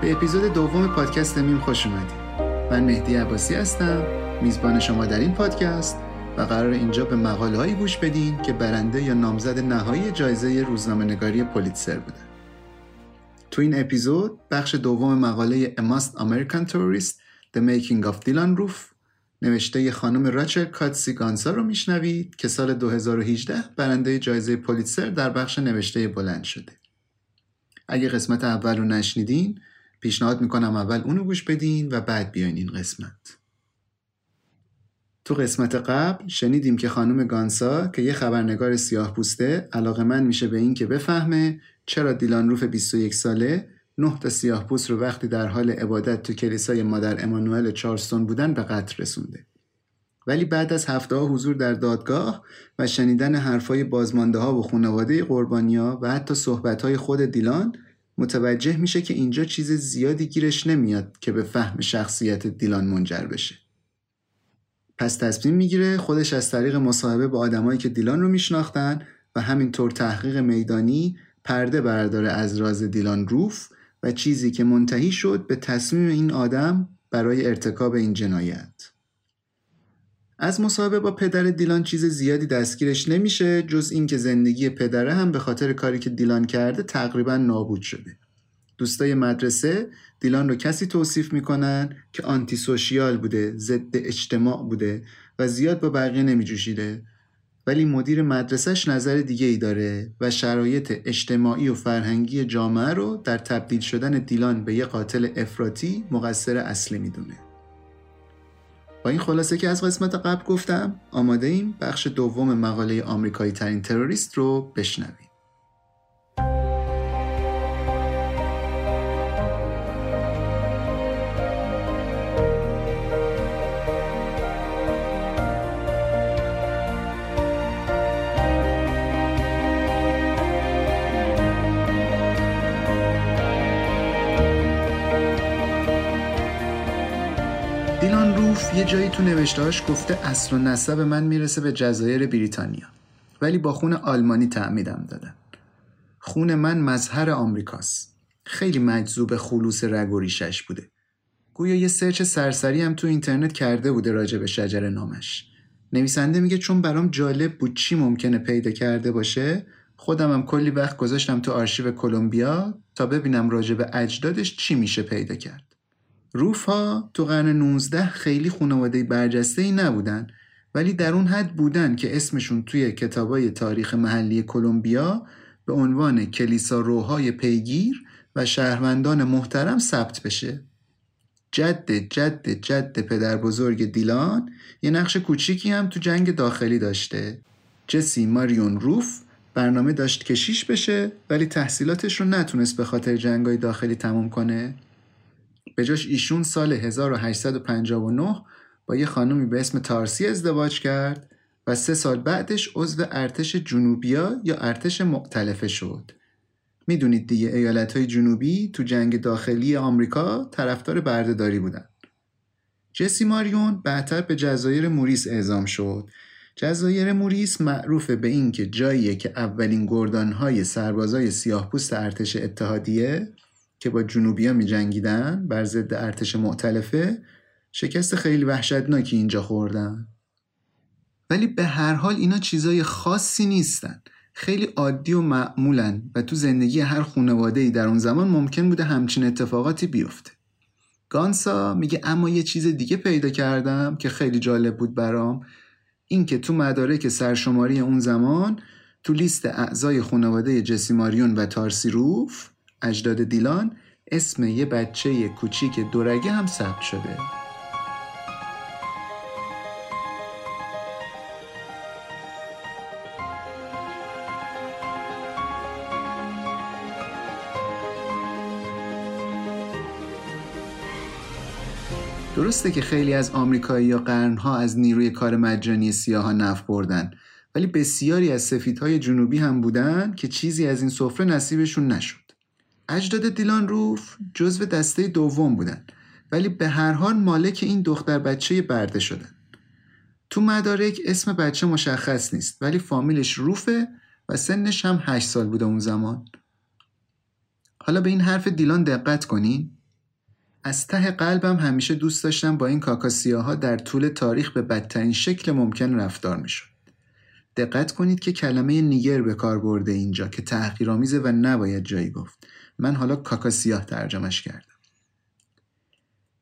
به اپیزود دوم پادکست میم خوش اومدید من مهدی عباسی هستم. میزبان شما در این پادکست و قرار اینجا به مقاله هایی گوش بدین که برنده یا نامزد نهایی جایزه روزنامه نگاری پولیتسر بودن تو این اپیزود بخش دوم مقاله A Must American Tourist The Making of Dylan Roof نوشته خانم راچل کاتسی گانسا رو میشنوید که سال 2018 برنده جایزه پولیتسر در بخش نوشته بلند شده. اگه قسمت اول رو نشنیدین پیشنهاد می‌کنم اول اونو گوش بدین و بعد بیاین این قسمت تو قسمت قبل شنیدیم که خانم گانسا که یه خبرنگار سیاه پوسته علاقه من میشه به این که بفهمه چرا دیلان روف 21 ساله نه تا سیاه پوست رو وقتی در حال عبادت تو کلیسای مادر امانوئل چارلستون بودن به قتل رسونده. ولی بعد از هفته ها حضور در دادگاه و شنیدن حرفای بازمانده ها و خانواده قربانیا و حتی صحبت های خود دیلان متوجه میشه که اینجا چیز زیادی گیرش نمیاد که به فهم شخصیت دیلان منجر بشه. پس تصمیم می‌گیره خودش از طریق مصاحبه با آدمایی که دیلان رو میشناختن و همینطور تحقیق میدانی پرده برداره از راز دیلان روف و چیزی که منتهی شد به تصمیم این آدم برای ارتکاب این جنایت. از مصاحبه با پدر دیلان چیز زیادی دستگیرش نمیشه جز اینکه زندگی پدره هم به خاطر کاری که دیلان کرده تقریبا نابود شده. دوستای مدرسه دیلان رو کسی توصیف می‌کنن که آنتی سوشیال بوده، ضد اجتماع بوده و زیاد با بقیه نمیجوشیده ولی مدیر مدرسهش نظر دیگه ای داره و شرایط اجتماعی و فرهنگی جامعه رو در تبدیل شدن دیلان به یه قاتل افراطی مقصر اصلی می‌دونه. این خلاصه که از قسمت قبل گفتم آماده ایم بخش دوم مقاله آمریکایی ترین تروریست رو بشنویم. روف یه جایی تو نوشتهاش گفته اصل و نسب من می‌رسه به جزایر بریتانیا ولی با خون آلمانی تعمیدم دادن. خون من مظهر آمریکاست. خیلی مجذوب خلوص رگ و ریشش بوده. گویا یه سرچ سرسری هم تو اینترنت کرده بوده راجع به شجر نامش. نویسنده میگه چون برام جالب بود چی ممکنه پیدا کرده باشه خودم هم کلی وقت گذاشتم تو آرشیو کلمبیا تا ببینم راجع به اجدادش چی میشه پیدا کرد. روف ها تو قرن 19 خیلی خانواده برجسته ای نبودن ولی در اون حد بودن که اسمشون توی کتابای تاریخ محلی کلمبیا به عنوان کلیسا روهای پیگیر و شهروندان محترم ثبت بشه. جد جد جد پدر بزرگ دیلان یه نقش کوچیکی هم تو جنگ داخلی داشته جسی ماریون روف برنامه داشت کشیش بشه ولی تحصیلاتش رو نتونست به خاطر جنگای داخلی تموم کنه به جاش ایشون سال 1859 با یه خانومی به اسم تارسی ازدواج کرد و سه سال بعدش عضو ارتش جنوبیا یا ارتش مختلفه شد. می‌دونید دیگه ایالت های جنوبی تو جنگ داخلی آمریکا طرفدار بردهداری بودن. جسی ماریون بعدتر به جزایر موریس اعزام شد. جزایر موریس معروف به این که جاییه که اولین گردانهای سربازای سیاه پوست ارتش اتحادیه که با جنوبیا می جنگیدن بر ضد ارتش معتلفه شکست خیلی وحشتناکی اینجا خوردن. ولی به هر حال اینا چیزای خاصی نیستن. خیلی عادی و معمولن و تو زندگی هر خانواده ای در اون زمان ممکن بوده همچین اتفاقاتی بیفته. گانسا میگه اما یه چیز دیگه پیدا کردم که خیلی جالب بود برام. این که تو مدارک سرشماری اون زمان تو لیست اعضای خانواده جسی ماریون و تارسی روف اجداد دیلان اسم یه بچه کوچیک دورگه هم ثبت شده درسته که خیلی از آمریکایی یا قرنها از نیروی کار مجانی سیاها نف بردن ولی بسیاری از سفیدهای جنوبی هم بودن که چیزی از این سفره نصیبشون نشد. اجداد دیلان روف جزو دسته دوم بودن ولی به هر حال مالک این دختر بچه برده شدن. تو مدارک اسم بچه مشخص نیست ولی فامیلش روفه و سنش هم 8 سال بوده اون زمان. حالا به این حرف دیلان دقت کنین از ته قلبم همیشه دوست داشتم با این کاکاسیاها در طول تاریخ به بدترین شکل ممکن رفتار می‌شد. دقت کنید که کلمه نیگر به کار برده اینجا که تحقیرآمیزه و نباید جایی گفت. من حالا کاکاسیاه ترجمش کردم.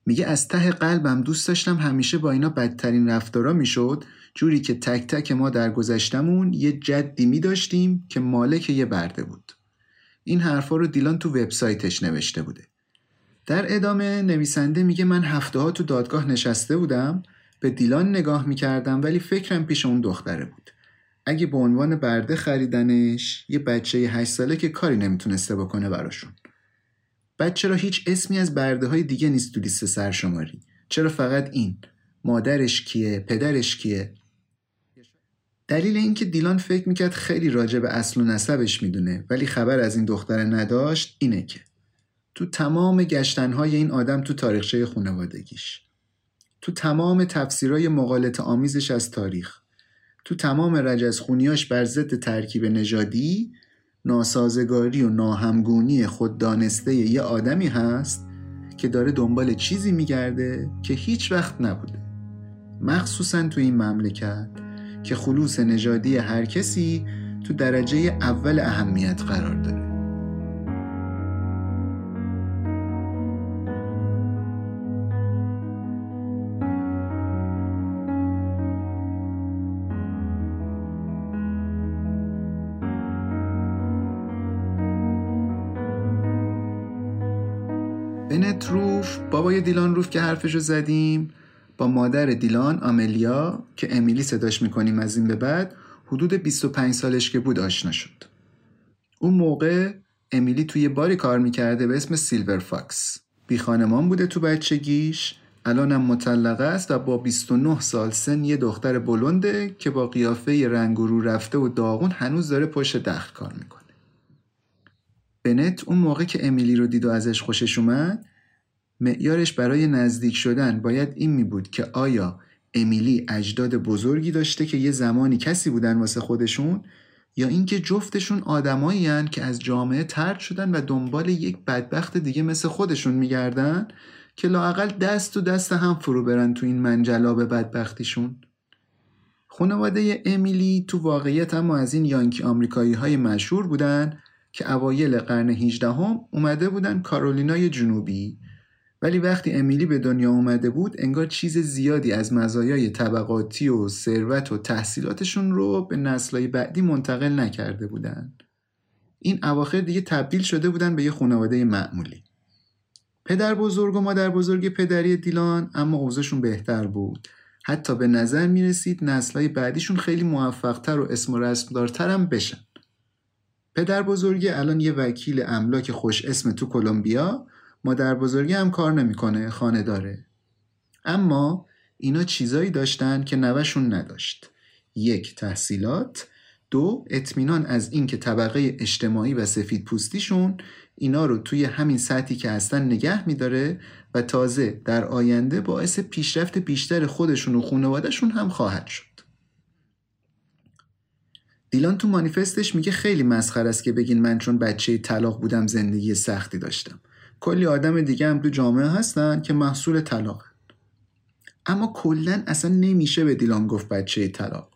میگه از ته قلبم دوست داشتم همیشه با اینا بدترین رفتارا می‌شد جوری که تک تک ما در گذشتمون یه جدی می داشتیم که مالک یه برده بود. این حرفا رو دیلان تو وبسایتش نوشته بوده. در ادامه نویسنده میگه من هفته ها تو دادگاه نشسته بودم به دیلان نگاه می‌کردم ولی فکرم پیش اون دختره بود اگه به عنوان برده خریدنش یه بچه هشت ساله که کاری نمی‌تونسته بکنه براشون. بعد را هیچ اسمی از برده های دیگه نیست تو لیست سرشماری. چرا فقط این؟ مادرش کیه؟ پدرش کیه؟ دلیل اینکه دیلان فکر می‌کرد خیلی راجع به اصل و نسبش می‌دونه ولی خبر از این دختره نداشت اینه که تو تمام گشتنهای این آدم تو تاریخچه خانوادگیش تو تمام تفسیرهای مقالط آمیزش از تاریخ تو تمام رجزخونیاش بر ضد ترکیب نژادی ناسازگاری و ناهمگونی خود دانسته یه آدمی هست که داره دنبال چیزی میگرده که هیچ وقت نبوده. مخصوصا تو این مملکت که خلوص نژادی هر کسی تو درجه اول اهمیت قرار داره. بابای دیلان روف که حرفشو زدیم. با مادر دیلان آملیا که امیلی صداش می‌کنیم از این به بعد حدود 25 سالش که بود آشنا شد. اون موقع امیلی توی باری کار می‌کرده به اسم Silver Fox. بی خانمان بوده تو بچگیش الانم مطلقه است و با 29 سال سن یه دختر بلونده که با قیافه رنگ رو رفته و داغون هنوز داره پشت دخل کار می‌کنه. بنت اون موقع که امیلی رو دید و ازش خوشش اومد معیارش برای نزدیک شدن باید این می بود که آیا امیلی اجداد بزرگی داشته که یه زمانی کسی بودن واسه خودشون یا اینکه جفتشون آدمایی که از جامعه ترد شدن و دنبال یک بدبخت دیگه مثل خودشون میگردن که لاقل دست تو دست هم فرو برن تو این منجلاب بدبختیشون؟ خانواده امیلی تو واقعیت اما از این یانکی آمریکایی های مشهور بودن که اوایل قرن 18 هم اومده بودن کارولینای جنوبی ولی وقتی امیلی به دنیا اومده بود انگار چیز زیادی از مزایای طبقاتی و ثروت و تحصیلاتشون رو به نسلهای بعدی منتقل نکرده بودن. این اواخر دیگه تبدیل شده بودن به یه خانواده معمولی. پدر بزرگ و مادر بزرگ پدری دیلان اما اوضاعشون بهتر بود. حتی به نظر می رسید نسلهای بعدیشون خیلی موفقتر و اسم و رسمدارتر هم بشن. پدر بزرگی الان یه وکیل املاک خوش اسم تو کلمبیا مادر بزرگی هم کار نمی‌کنه خانه داره. اما اینا چیزایی داشتن که نوشون نداشت. یک تحصیلات. دو اطمینان از اینکه طبقه اجتماعی و سفید پوستیشون اینا رو توی همین سطحی که هستن نگه میداره و تازه در آینده باعث پیشرفت بیشتر خودشون و خانوادهشون هم خواهد شد. دیلان تو مانیفستش میگه خیلی مسخر است که بگین من چون بچه طلاق بودم زندگی سختی داشتم. کلی آدم دیگه هم تو جامعه هستن که محصول طلاق. اما کلا اصلا نمیشه به دیلان گفت بچه طلاق.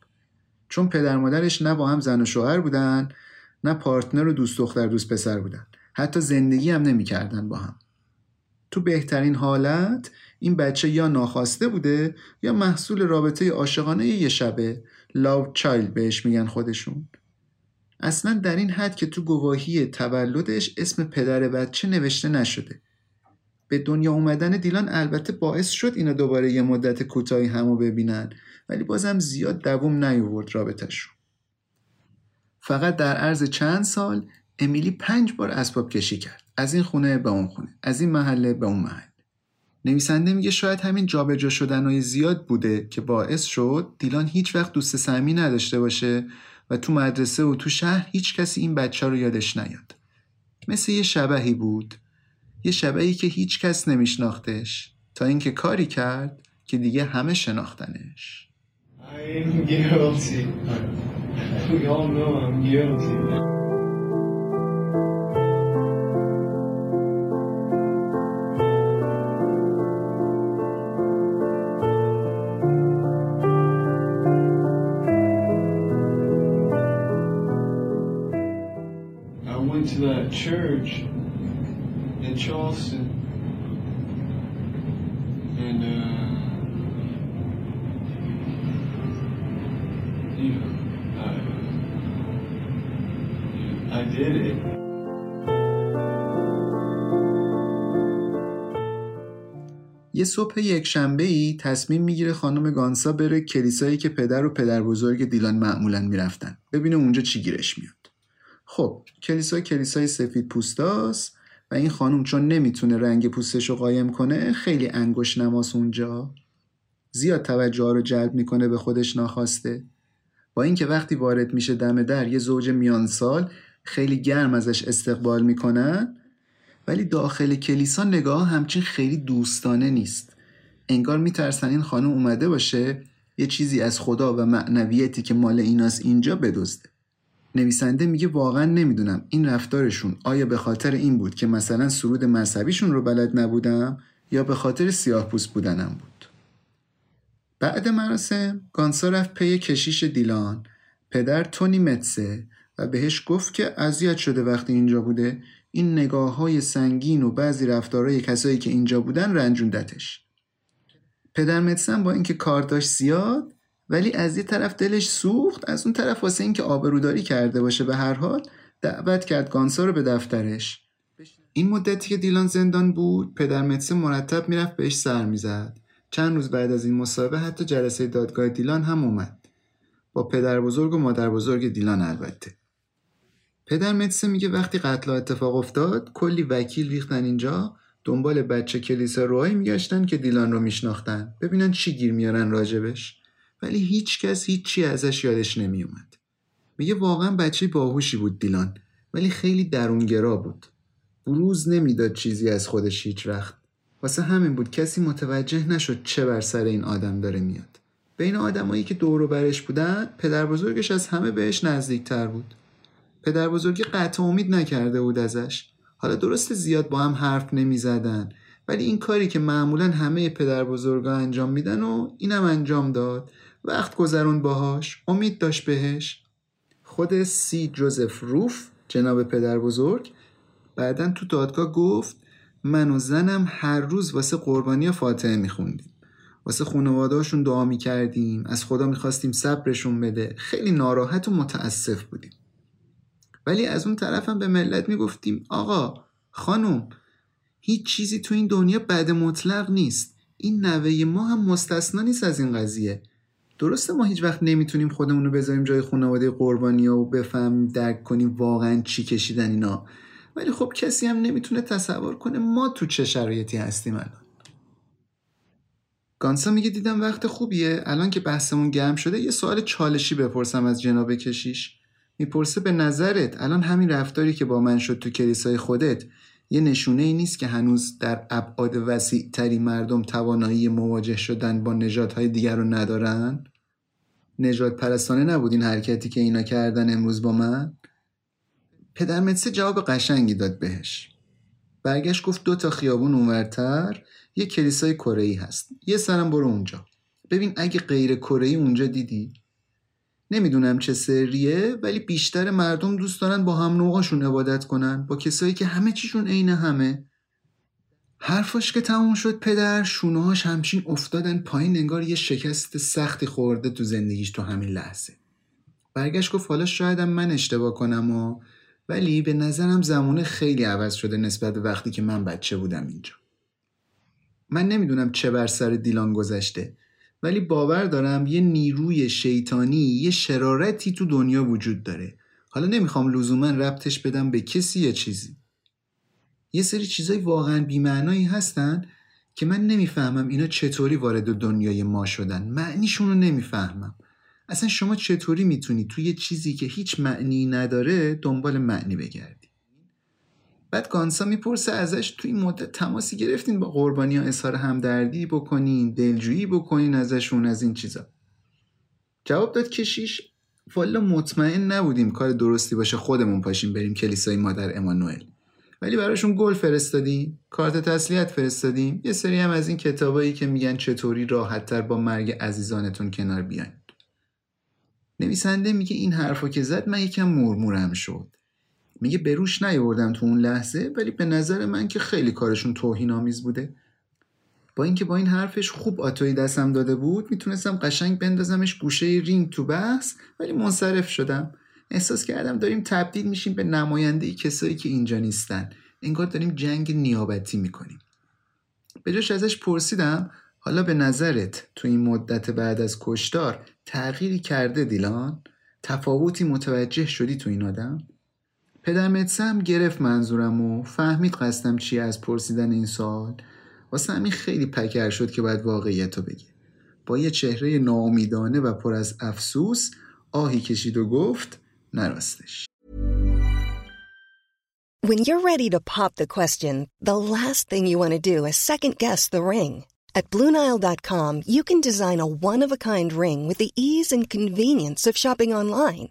چون پدر مادرش نه با هم زن و شوهر بودن نه پارتنر و دوست دختر دوست پسر بودن. حتی زندگی هم نمی‌کردن با هم. تو بهترین حالت این بچه یا ناخواسته بوده یا محصول رابطه عاشقانه یه شبه لاو چایلد بهش میگن خودشون. اصلا در این حد که تو گواهی تولدش اسم پدر بچه نوشته نشده. به دنیا اومدن دیلان البته باعث شد اینا دوباره یه مدت کوتاهی همو ببینن ولی بازم زیاد دووم نیوورد رابطهشون. فقط در عرض چند سال امیلی پنج بار اسباب کشی کرد. از این خونه به اون خونه از این محله به اون محله نویسنده میگه شاید همین جابجا شدنهای زیاد بوده که باعث شد دیلان هیچ وقت دوست سمی نداشته باشه و تو مدرسه و تو شهر هیچ کسی این بچه رو یادش نیاد مثل یه شبهی بود یه شبهی که هیچ کس نمیشناختش تا اینکه کاری کرد که دیگه همه شناختنش I'm guilty. We all know I'm guilty. یه صبح یک شنبه ای تصمیم می‌گیره خانم گانسا بره کلیسایی که پدر و پدر بزرگ دیلان معمولا می‌رفتن. ببینه اونجا چی گیرش میاد. خب کلیسا کلیسای سفید پوستاست و این خانم چون نمی‌تونه رنگ پوستش رو قایم کنه خیلی انگوش نماس اونجا. زیاد توجه رو جلب می‌کنه به خودش ناخواسته. با اینکه وقتی وارد میشه دم در یه زوج میان سال خیلی گرم ازش استقبال می‌کنن. ولی داخل کلیسا نگاه همچین خیلی دوستانه نیست. انگار میترسن این خانم اومده باشه یه چیزی از خدا و معنویتی که مال ایناست اینجا بدزده. نویسنده میگه واقعا نمی‌دونم این رفتارشون آیا به خاطر این بود که مثلا سرود مذهبیشون رو بلد نبودم یا به خاطر سیاه پوست بودنم بود. بعد مراسم گانسا رفت پی کشیش دیلان. پدر تونی متسه و بهش گفت که اذیت شده وقتی اینجا بوده این نگاه های سنگین و بعضی رفتارهای کسایی که اینجا بودن رنجوندتش. پدر متسن با اینکه کار داشت زیاد ولی از یه طرف دلش سوخت از اون طرف واسه اینکه آبروداری کرده باشه به هر حال دعوت کرد گانسا رو به دفترش. این مدتی که دیلان زندان بود پدر متسه مرتب می‌رفت بهش سر می‌زد. چند روز بعد از این مصاحبه حتی جلسه دادگاه دیلان هم اومد. با پدر بزرگ و مادر بزرگ دیلان البته. پدر متسه میگه وقتی قتل اتفاق افتاد کلی وکیل ریختن اینجا دنبال بچه کلیسا روهایی میگشتن که دیلان رو میشناختن. ببینن چی گیر میارن راجبش. ولی هیچ کس هیچی ازش یادش نمیومد. میگه واقعا بچه باهوشی بود دیلان ولی خیلی درونگرا بود. بروز نمی‌داد چیزی از خودش هیچ وقت. واسه همین بود کسی متوجه نشد چه بر سر این آدم داره میاد. بین آدمایی که دور و برش بودن پدر بزرگش از همه بهش نزدیکتر بود. پدر بزرگی قطع امید نکرده بود ازش. حالا درست زیاد با هم حرف نمی زدن ولی این کاری که معمولا همه پدر بزرگا انجام میدن و اینم انجام داد. وقت گذرون باهاش امید داشت بهش. خود سی جوزف روف جناب پدر بزرگ بعدا تو دادگاه گفت من و زنم هر روز واسه قربانی فاتحه میخوندیم. واسه خانوادهاشون دعا می‌کردیم. از خدا می‌خواستیم صبرشون بده. خیلی ناراحت و متاسف بودیم. ولی از اون طرفم به ملت می‌گفتیم آقا خانم هیچ چیزی تو این دنیا بد مطلق نیست. این نوه ما هم مستثنا نیست از این قضیه. درسته ما هیچ وقت نمی‌تونیم خودمون رو بذاریم جای خانواده قربانی و بفهم درک کنیم واقعا چی کشیدن اینا. ولی خب کسی هم نمی‌تونه تصور کنه ما تو چه شرایطی هستیم الان. گانسا میگه دیدم وقت خوبیه. الان که بحثمون گرم شده یه سوال چالشی بپرسم از جناب کشیش. می‌پرسه به نظرت الان همین رفتاری که با من شد تو کلیسای خودت یه نشونه ای نیست که هنوز در ابعاد وسیع تری مردم توانایی مواجه شدن با نژادهای دیگر رو ندارن؟ نجات پرستانه نبود این حرکتی که اینا کردن امروز با من؟ پدر مدسه جواب قشنگی داد بهش برگشت گفت دو تا خیابون اونورتر یه کلیسای کره هست یه سرم برو اونجا ببین اگه غیر کره اونجا دیدی نمی‌دونم چه سریه ولی بیشتر مردم دوست دارن با هم نوعاشون عبادت کنن با کسایی که همه چیشون عین همه. حرفاش که تموم شد پدر شونهاش همچین افتادن پایین انگار یه شکست سختی خورده تو زندگیش تو همین لحظه. برگشت گفت حالا شایدم من اشتباه کنم و ولی به نظرم زمونه خیلی عوض شده نسبت به وقتی که من بچه بودم اینجا. من نمی‌دونم چه بر سر دیلان گذشته. ولی باور دارم یه نیروی شیطانی یه شرارتی تو دنیا وجود داره. حالا نمی‌خوام لزوما ربطش بدم به کسی یا چیزی. یه سری چیزای واقعا بیمعنایی هستن که من نمی‌فهمم اینا چطوری وارد دنیای ما شدن. معنیشون رو نمی‌فهمم. اصلا شما چطوری می‌تونی توی چیزی که هیچ معنی نداره دنبال معنی بگردی؟ بعد گانسا می‌پرسه ازش توی مدت تماسی گرفتین با قربانی ها اظهار همدردی بکنین دلجویی بکنین ازشون از این چیزا؟ جواب داد کشیش والا مطمئن نبودیم کار درستی باشه خودمون پاشیم بریم کلیسای مادر امانوئل. ولی براشون گل فرستادیم کارت تسلیت فرستادیم یه سری هم از این کتابایی که میگن چطوری راحتتر با مرگ عزیزانتون کنار بیاین. نویسنده میگه این حرفا که زد من یکم مرمورم شد. میگه بروش نیاوردم تو اون لحظه ولی به نظر من که خیلی کارشون توهین آمیز بوده با اینکه با این حرفش خوب آتوی دستم داده بود می‌تونستم قشنگ بندازمش گوشه رینگ تو بحث ولی منصرف شدم احساس کردم داریم تبدیل میشیم به نماینده کسایی که اینجا نیستن انگار داریم جنگ نیابتی می‌کنیم به جاش ازش پرسیدم حالا به نظرت تو این مدت بعد از کشتار تغییری کرده دیلان؟ تفاوتی متوجه شدی تو این آدم؟ پدر مدسه گرفت منظورم و فهمید قصدم چی از پرسیدن این سوال واسه همین خیلی پکر شد که باید واقعیت رو بگه با یه چهره ناامیدانه و پر از افسوس آهی کشید و گفت نراستش When you're ready to pop the question, the last thing you want to do is second guess the ring. At BlueNile.com, you can design a one-of-a-kind ring with the ease and convenience of shopping online.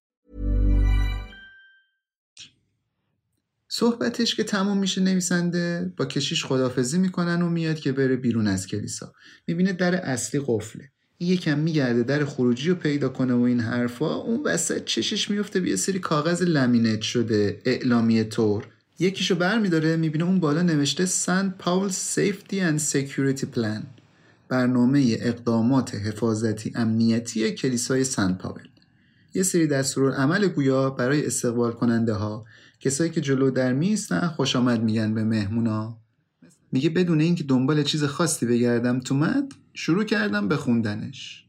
صحبتش که تموم میشه نویسنده با کشیش خدافزی می‌کنن و میاد که بره بیرون از کلیسا. می‌بینه در اصلی قفله. یکم میگرده در خروجی رو پیدا کنه و این حرفا اون وسط چشش میفته به یه سری کاغذ لمینت شده اعلامیه طور. یکیشو بر میداره می‌بینه اون بالا نوشته Saint Paul Safety and Security Plan. برنامه اقدامات حفاظتی امنیتی کلیسای سنت پاول. یه سری دستور عمل گویا برای استقبال کننده ها کسایی که جلو در میستن خوش آمد میگن به مهمونا. میگه بدون اینکه دنبال چیز خاصی بگردم تو مد شروع کردم به خوندنش.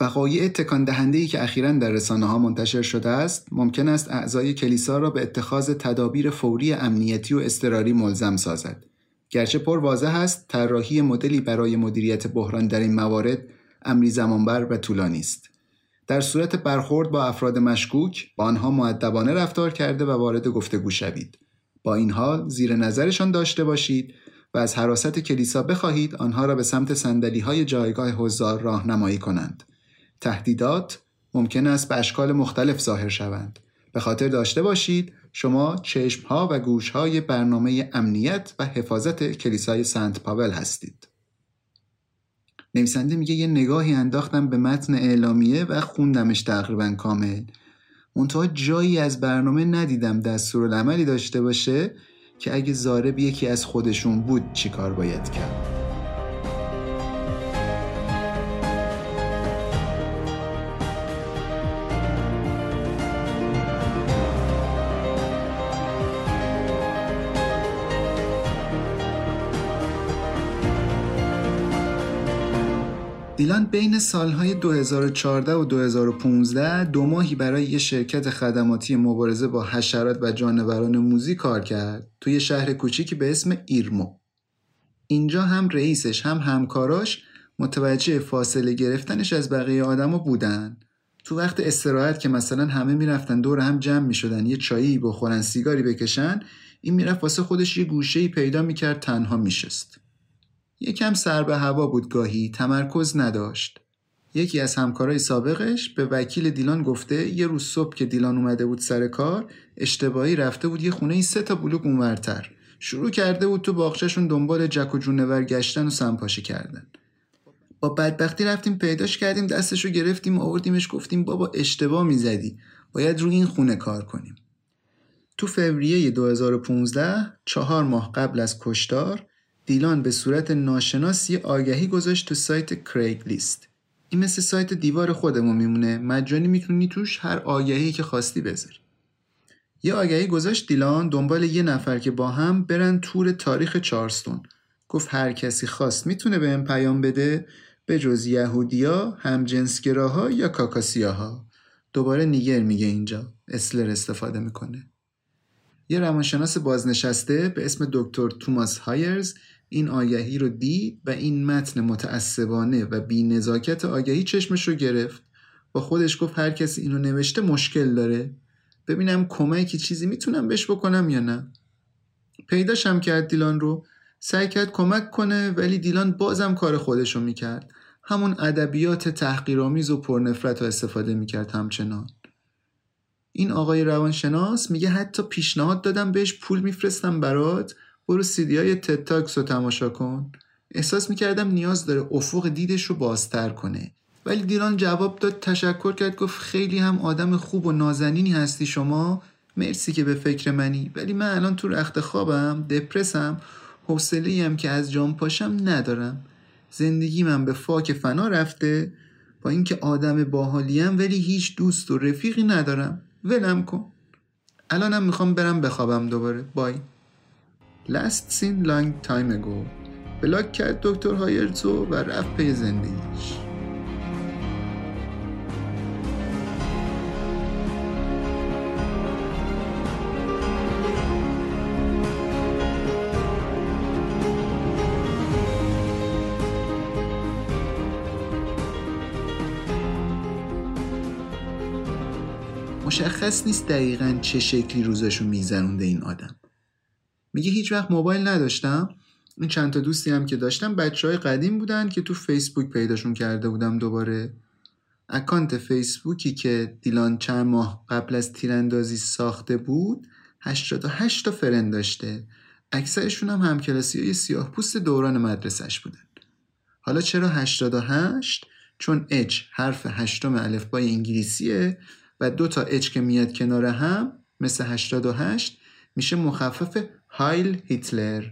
وقایع تکان دهنده ای که اخیرا در رسانه ها منتشر شده است ممکن است اعضای کلیسا را به اتخاذ تدابیر فوری امنیتی و اضطراری ملزم سازد. گرچه پر واضح است طراحی مدلی برای مدیریت بحران در این موارد امری زمانبر و طولانی است. در صورت برخورد با افراد مشکوک با آنها معدبانه رفتار کرده و وارد گفتگو شوید. با این حال زیر نظرشان داشته باشید و از حراست کلیسا بخواهید آنها را به سمت سندلی های جایگاه حضار راهنمایی کنند. تهدیدات ممکن است به اشکال مختلف ظاهر شوند. به خاطر داشته باشید شما چشم ها و گوش های برنامه امنیت و حفاظت کلیسای سنت پاول هستید. نویسنده میگه یه نگاهی انداختم به متن اعلامیه و خوندمش تقریبا کامل. منتها جایی از برنامه ندیدم دستور عملی داشته باشه که اگه زارب یکی از خودشون بود چیکار باید کرد. دیلان بین سالهای 2014 و 2015 دو ماهی برای یه شرکت خدماتی مبارزه با حشرات و جانوران موزی کار کرد توی شهر کوچیکی به اسم ایرمو. اینجا هم رئیسش هم همکاراش متوجه فاصله گرفتنش از بقیه آدما بودن. تو وقت استراحت که مثلا همه می‌رفتن دور هم جمع می‌شدن یه چایی بخورن سیگاری بکشن این می‌رفت واسه خودش یه گوشه پیدا می‌کرد تنها میشست. یکم سر به هوا بود گاهی تمرکز نداشت. یکی از همکارای سابقش به وکیل دیلان گفته یه روز صبح که دیلان اومده بود سر کار اشتباهی رفته بود یه خونه ای سه تا بلوک اونورتر. شروع کرده بود تو باغچهشون دنبال جک و جونور گشتن و سمپاشی کردن. با بدبختی رفتیم پیداش کردیم دستشو گرفتیم آوردیمش گفتیم بابا اشتباه می‌زدی. باید روی این خونه کار کنیم. تو فوریه 2015 چهار ماه قبل از کشتار دیلان به صورت ناشناس یه آگهی گذاشت تو سایت کریگ لیست این مثل سایت دیوار خودمون میمونه. مجانی می‌تونی توش هر آگهی که خواستی بذاری. یه آگهی گذاشت دیلان دنبال یه نفر که با هم برن تور تاریخ چارستون گفت هر کسی خواست می‌تونه به این پیام بده به جز یهودیا همجنسگراها یا کاکاسیاها. دوباره نیگر میگه اینجا. اسلر استفاده می‌کنه. یه روانشناس بازنشسته به اسم دکتر توماس هایرز این آگهی رو دید و این متن متعصبانه و بی نزاکت آگهی چشمش رو گرفت با خودش گفت هر کسی اینو نوشته مشکل داره. ببینم کمکی چیزی می‌تونم بهش بکنم یا نه. پیداشم کرد دیلان رو. سعی کرد کمک کنه ولی دیلان بازم کار خودش رو می‌کرد. همون ادبیات تحقیرآمیز و پرنفرت رو استفاده می‌کرد همچنان. این آقای روانشناس میگه حتی پیشنهاد دادم بهش پول میفرستم برات. برو سیدی های تتاکس رو تماشا کن. احساس می‌کردم نیاز داره افق دیدش رو بازتر کنه. ولی دیلان جواب داد تشکر کرد گفت خیلی هم آدم خوب و نازنینی هستی شما. مرسی که به فکر منی. ولی من الان تو رخت خوابم دپرسم. حوصله که از جام پاشم ندارم. زندگی من به فاک فنا رفته. با اینکه آدم باحالیم ولی هیچ دوست و رفیقی ندارم. ولم کن. الانم می‌خوام برم بخوابم دوباره. بای. Last seen long time ago. بلاک کرد دکتر هایرزو و رفت پی زندگیش. مشخص نیست دقیقا چه شکلی روزشو میگذرونده این آدم. میگه هیچ وقت موبایل نداشتم. این چند تا دوستی هم که داشتم بچه های قدیم بودن که تو فیسبوک پیداشون کرده بودم دوباره. اکانت فیسبوکی که دیلان چند ماه قبل از تیراندازی ساخته بود 88 تا فرند داشته. اکثرشون هم همکلاسی های سیاه پوست دوران مدرسش بودن. حالا چرا 88 چون اچ حرف هشتم الفبای انگلیسیه و دو تا اچ که میاد کنار هم مثل 88 میشه مخفف هایل هیتلر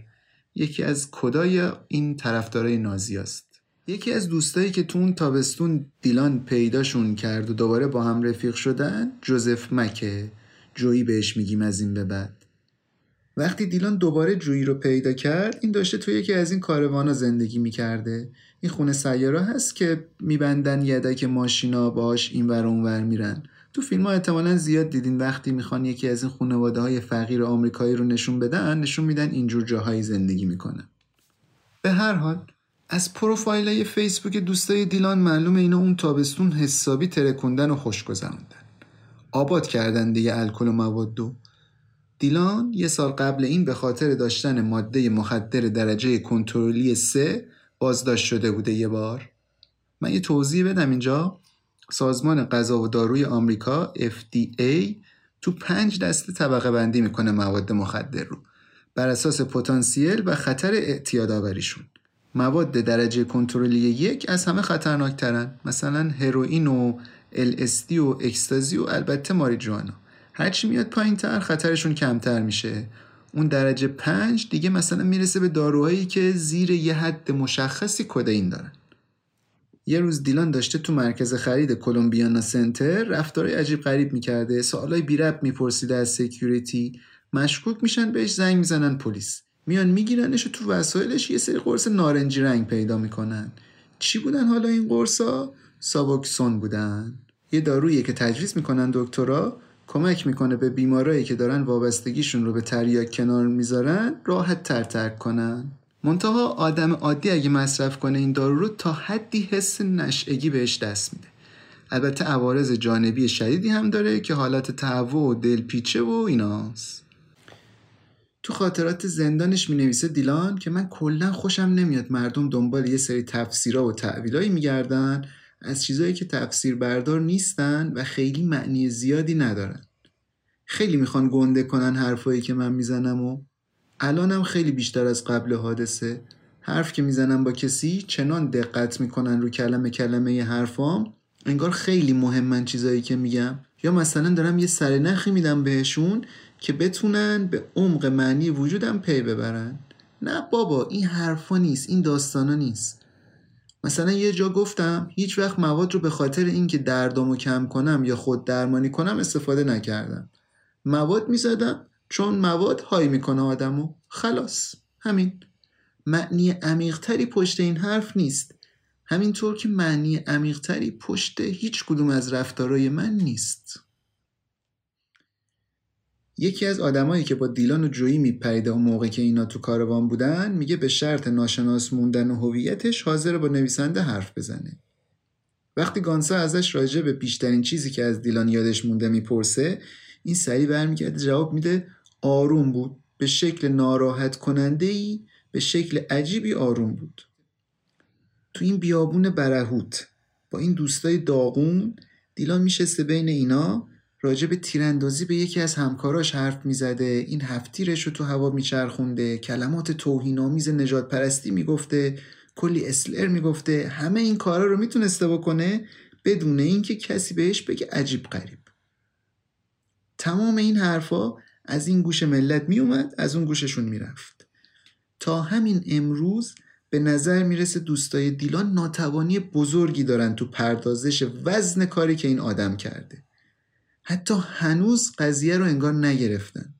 یکی از کدای این طرفدارای نازی است. یکی از دوستایی که تو اون تابستون دیلان پیداشون کرد و دوباره با هم رفیق شدن جوزف مکه. جویی بهش میگیم از این به بعد. وقتی دیلان دوباره جویی رو پیدا کرد این داشته تو یکی از این کاروانا زندگی می‌کرده. این خونه سیاره هست که میبندن یدک ماشینا باش این ور اونور میرن. تو فیلم ها احتمالا زیاد دیدین وقتی می‌خوان یکی از این خانواده های فقیر آمریکایی رو نشون بدن نشون میدن اینجور جاهایی زندگی می‌کنن. به هر حال از پروفایل های فیسبوک دوستای دیلان معلومه اینا اون تابستون حسابی ترکوندن و خوش گذروندن آباد کردن دیگه الکل و مواد دو دیلان یه سال قبل این به خاطر داشتن ماده مخدر درجه کنترلی سه بازداشت شده بوده یه بار. من یه توضیح بدم اینجا. سازمان غذا و داروی آمریکا FDA تو پنج دسته طبقه بندی می‌کنه مواد مخدر رو. بر اساس پتانسیل و خطر اعتیاد آوریشون مواد درجه کنترلی یک از همه خطرناکترن. مثلا هروئین و LSD و اکستازی و البته ماریجوانا. هرچی میاد پایین تر خطرشون کمتر میشه. اون درجه پنج دیگه مثلا می‌رسه به داروهایی که زیر یه حد مشخصی کدئین دارن. یه روز دیلان داشته تو مرکز خرید Columbiana Center رفتارای عجیب غریب می‌کرده سوالای بی ربط میپرسیده از security. مشکوک میشن بهش زنگ می‌زنن پلیس. میان میگیرنش و تو وسایلش یه سری قرص نارنجی رنگ پیدا می‌کنن. چی بودن حالا این قرصا؟ Suboxone بودن. یه دارویی که تجویز می‌کنن دکترا کمک می‌کنه به بیمارایی که دارن وابستگیشون رو به تریاک کنار می‌ذارن راحت تر ترک کنن. منتها آدم عادی اگه مصرف کنه این دارو رو تا حدی حس نشعگی بهش دست میده. البته عوارض جانبی شدیدی هم داره که حالت تهوع و دلپیچه و ایناست. تو خاطرات زندانش می نویسه دیلان که من کلا خوشم نمیاد مردم دنبال یه سری تفسیرها و تعویلایی میگردن از چیزایی که تفسیر بردار نیستن و خیلی معنی زیادی ندارن. خیلی می‌خوان گنده کنن حرفایی که من می‌زنم و الانم خیلی بیشتر از قبل حادثه. حرف که می‌زنم با کسی چنان دقت می‌کنن رو کلمه کلمه حرفام انگار خیلی مهمن چیزایی که میگم. یا مثلا دارم یه سرنخی میدم بهشون که بتونن به عمق معنی وجودم پی ببرن. نه بابا این حرفا نیست این داستانا نیست. مثلا یه جا گفتم هیچ وقت مواد رو به خاطر اینکه دردامو کم کنم یا خود درمانی کنم استفاده نکردم. مواد می‌زدم چون مواد های می‌کنه آدمو خلاص. همین. معنی عمیقتری پشت این حرف نیست. همینطور که معنی عمیقتری پشت هیچ کدوم از رفتارای من نیست. یکی از آدمایی که با دیلان و جویی میپریده اون موقع که اینا تو کاروان بودن میگه به شرط ناشناس موندن و هویتش حاضر با نویسنده حرف بزنه. وقتی گانسا ازش راجع به بیشترین چیزی که از دیلان یادش مونده می‌پرسه این سریع برمیگرده جواب میده آروم بود. به شکل ناراحت کننده ای به شکل عجیبی آروم بود. تو این بیابون برهوت با این دوستای داغون دیلان میشسته بین اینا راجع به تیراندازی به یکی از همکاراش حرف می‌زده. این هفتیرش رو تو هوا میچرخونده کلمات توهینآمیز نجات پرستی می‌گفته کلی اسلر می‌گفته. همه این کارا رو می‌تونسته بکنه بدون اینکه کسی بهش بگه عجیب غریب. تمام این حرفا از این گوش ملت میومد از اون گوششون می‌رفت. تا همین امروز به نظر می‌رسه دوستای دیلان ناتوانی بزرگی دارن تو پردازش وزن کاری که این آدم کرده. حتی هنوز قضیه رو انگار نگرفتن.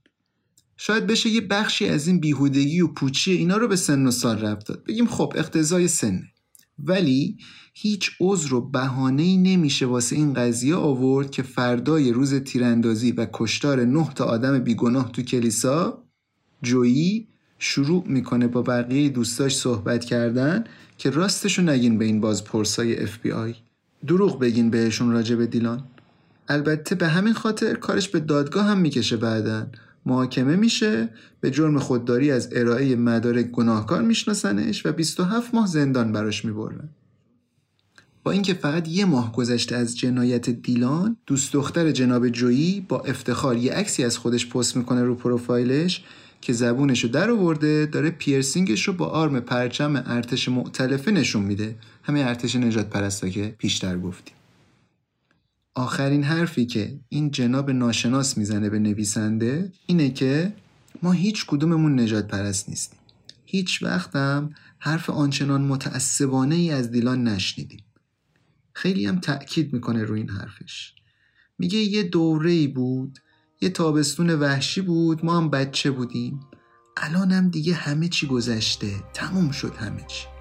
شاید بشه یه بخشی از این بیهودگی و پوچی اینا رو به سن و سال رفت داد. بگیم خب اقتضای سنه. ولی هیچ عذر و بهانه‌ای نمیشه واسه این قضیه آورد که فردای روز تیراندازی و کشتار نه تا آدم بیگناه تو کلیسا جویی شروع می‌کنه با بقیه دوستاش صحبت کردن که راستشو نگین به این باز پرسای اف بی آی دروغ بگین بهشون راجع به دیلان. البته به همین خاطر کارش به دادگاه هم می‌کشه بعدن محاکمه میشه به جرم خودداری از ارائه مدارک گناهکار میشناسنش و 27 ماه زندان براش می‌برن. با اینکه فقط یه ماه گذشته از جنایت دیلان دوست دختر جناب جویی با افتخار یه عکسی از خودش پست می‌کنه رو پروفایلش که زبونش رو در آورده داره پیرسینگش رو با آرم پرچم ارتش معتلفه نشون میده. همه ارتش نجات پرستا که پیشتر گفتیم. آخرین حرفی که این جناب ناشناس می‌زنه به نویسنده اینه که ما هیچ کدوممون نجات پرست نیستیم. هیچ وقتم حرف آنچنان متعصبانه ای از دیلان نشنیدیم. خیلی هم تأکید می‌کنه روی این حرفش. میگه یه دوره ای بود یه تابستون وحشی بود ما هم بچه بودیم. الانم دیگه همه چی گذشته تموم شد همه چی.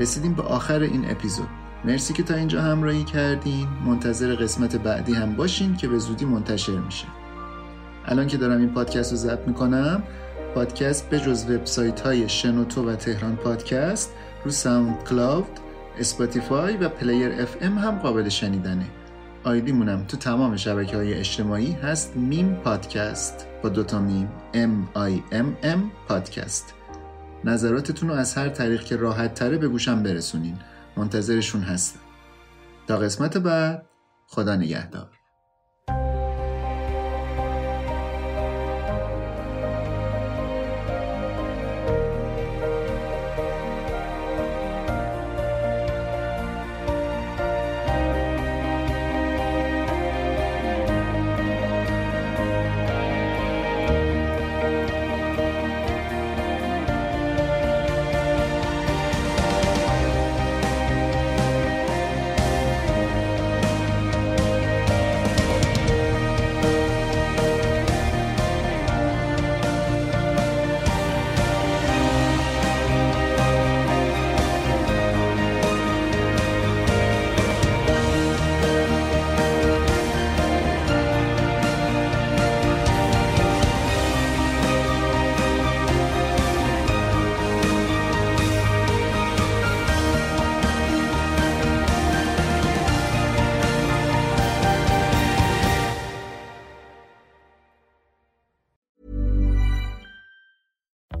رسیدیم به آخر این اپیزود. مرسی که تا اینجا همراهی کردین. منتظر قسمت بعدی هم باشین که به زودی منتشر میشه. الان که دارم این پادکست رو ضبط می‌کنم پادکست به جز وبسایت های شنوتو و تهران پادکست رو SoundCloud Spotify و Player FM هم قابل شنیدنه. آیدیمونم تو تمام شبکه های اجتماعی هست میم پادکست. با دوتا میم M I M M پادکست. نظراتتون رو از هر طریق که راحت تره به گوشم برسونین. منتظرشون هستم. تا قسمت بعد خدا نگهدار.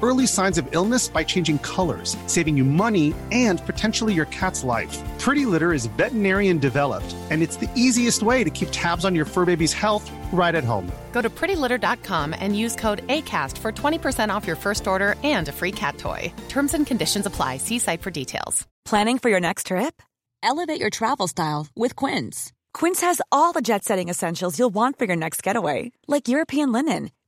early signs of illness by changing colors, saving you money and potentially your cat's life. Pretty Litter is veterinarian developed, and it's the easiest way to keep tabs on your fur baby's health right at home. Go to prettylitter.com and use code ACAST for 20% off your first order and a free cat toy. Terms and conditions apply. See site for details. Planning for your next trip? Elevate your travel style with Quince. Quince has all the jet setting essentials you'll want for your next getaway, like European linen,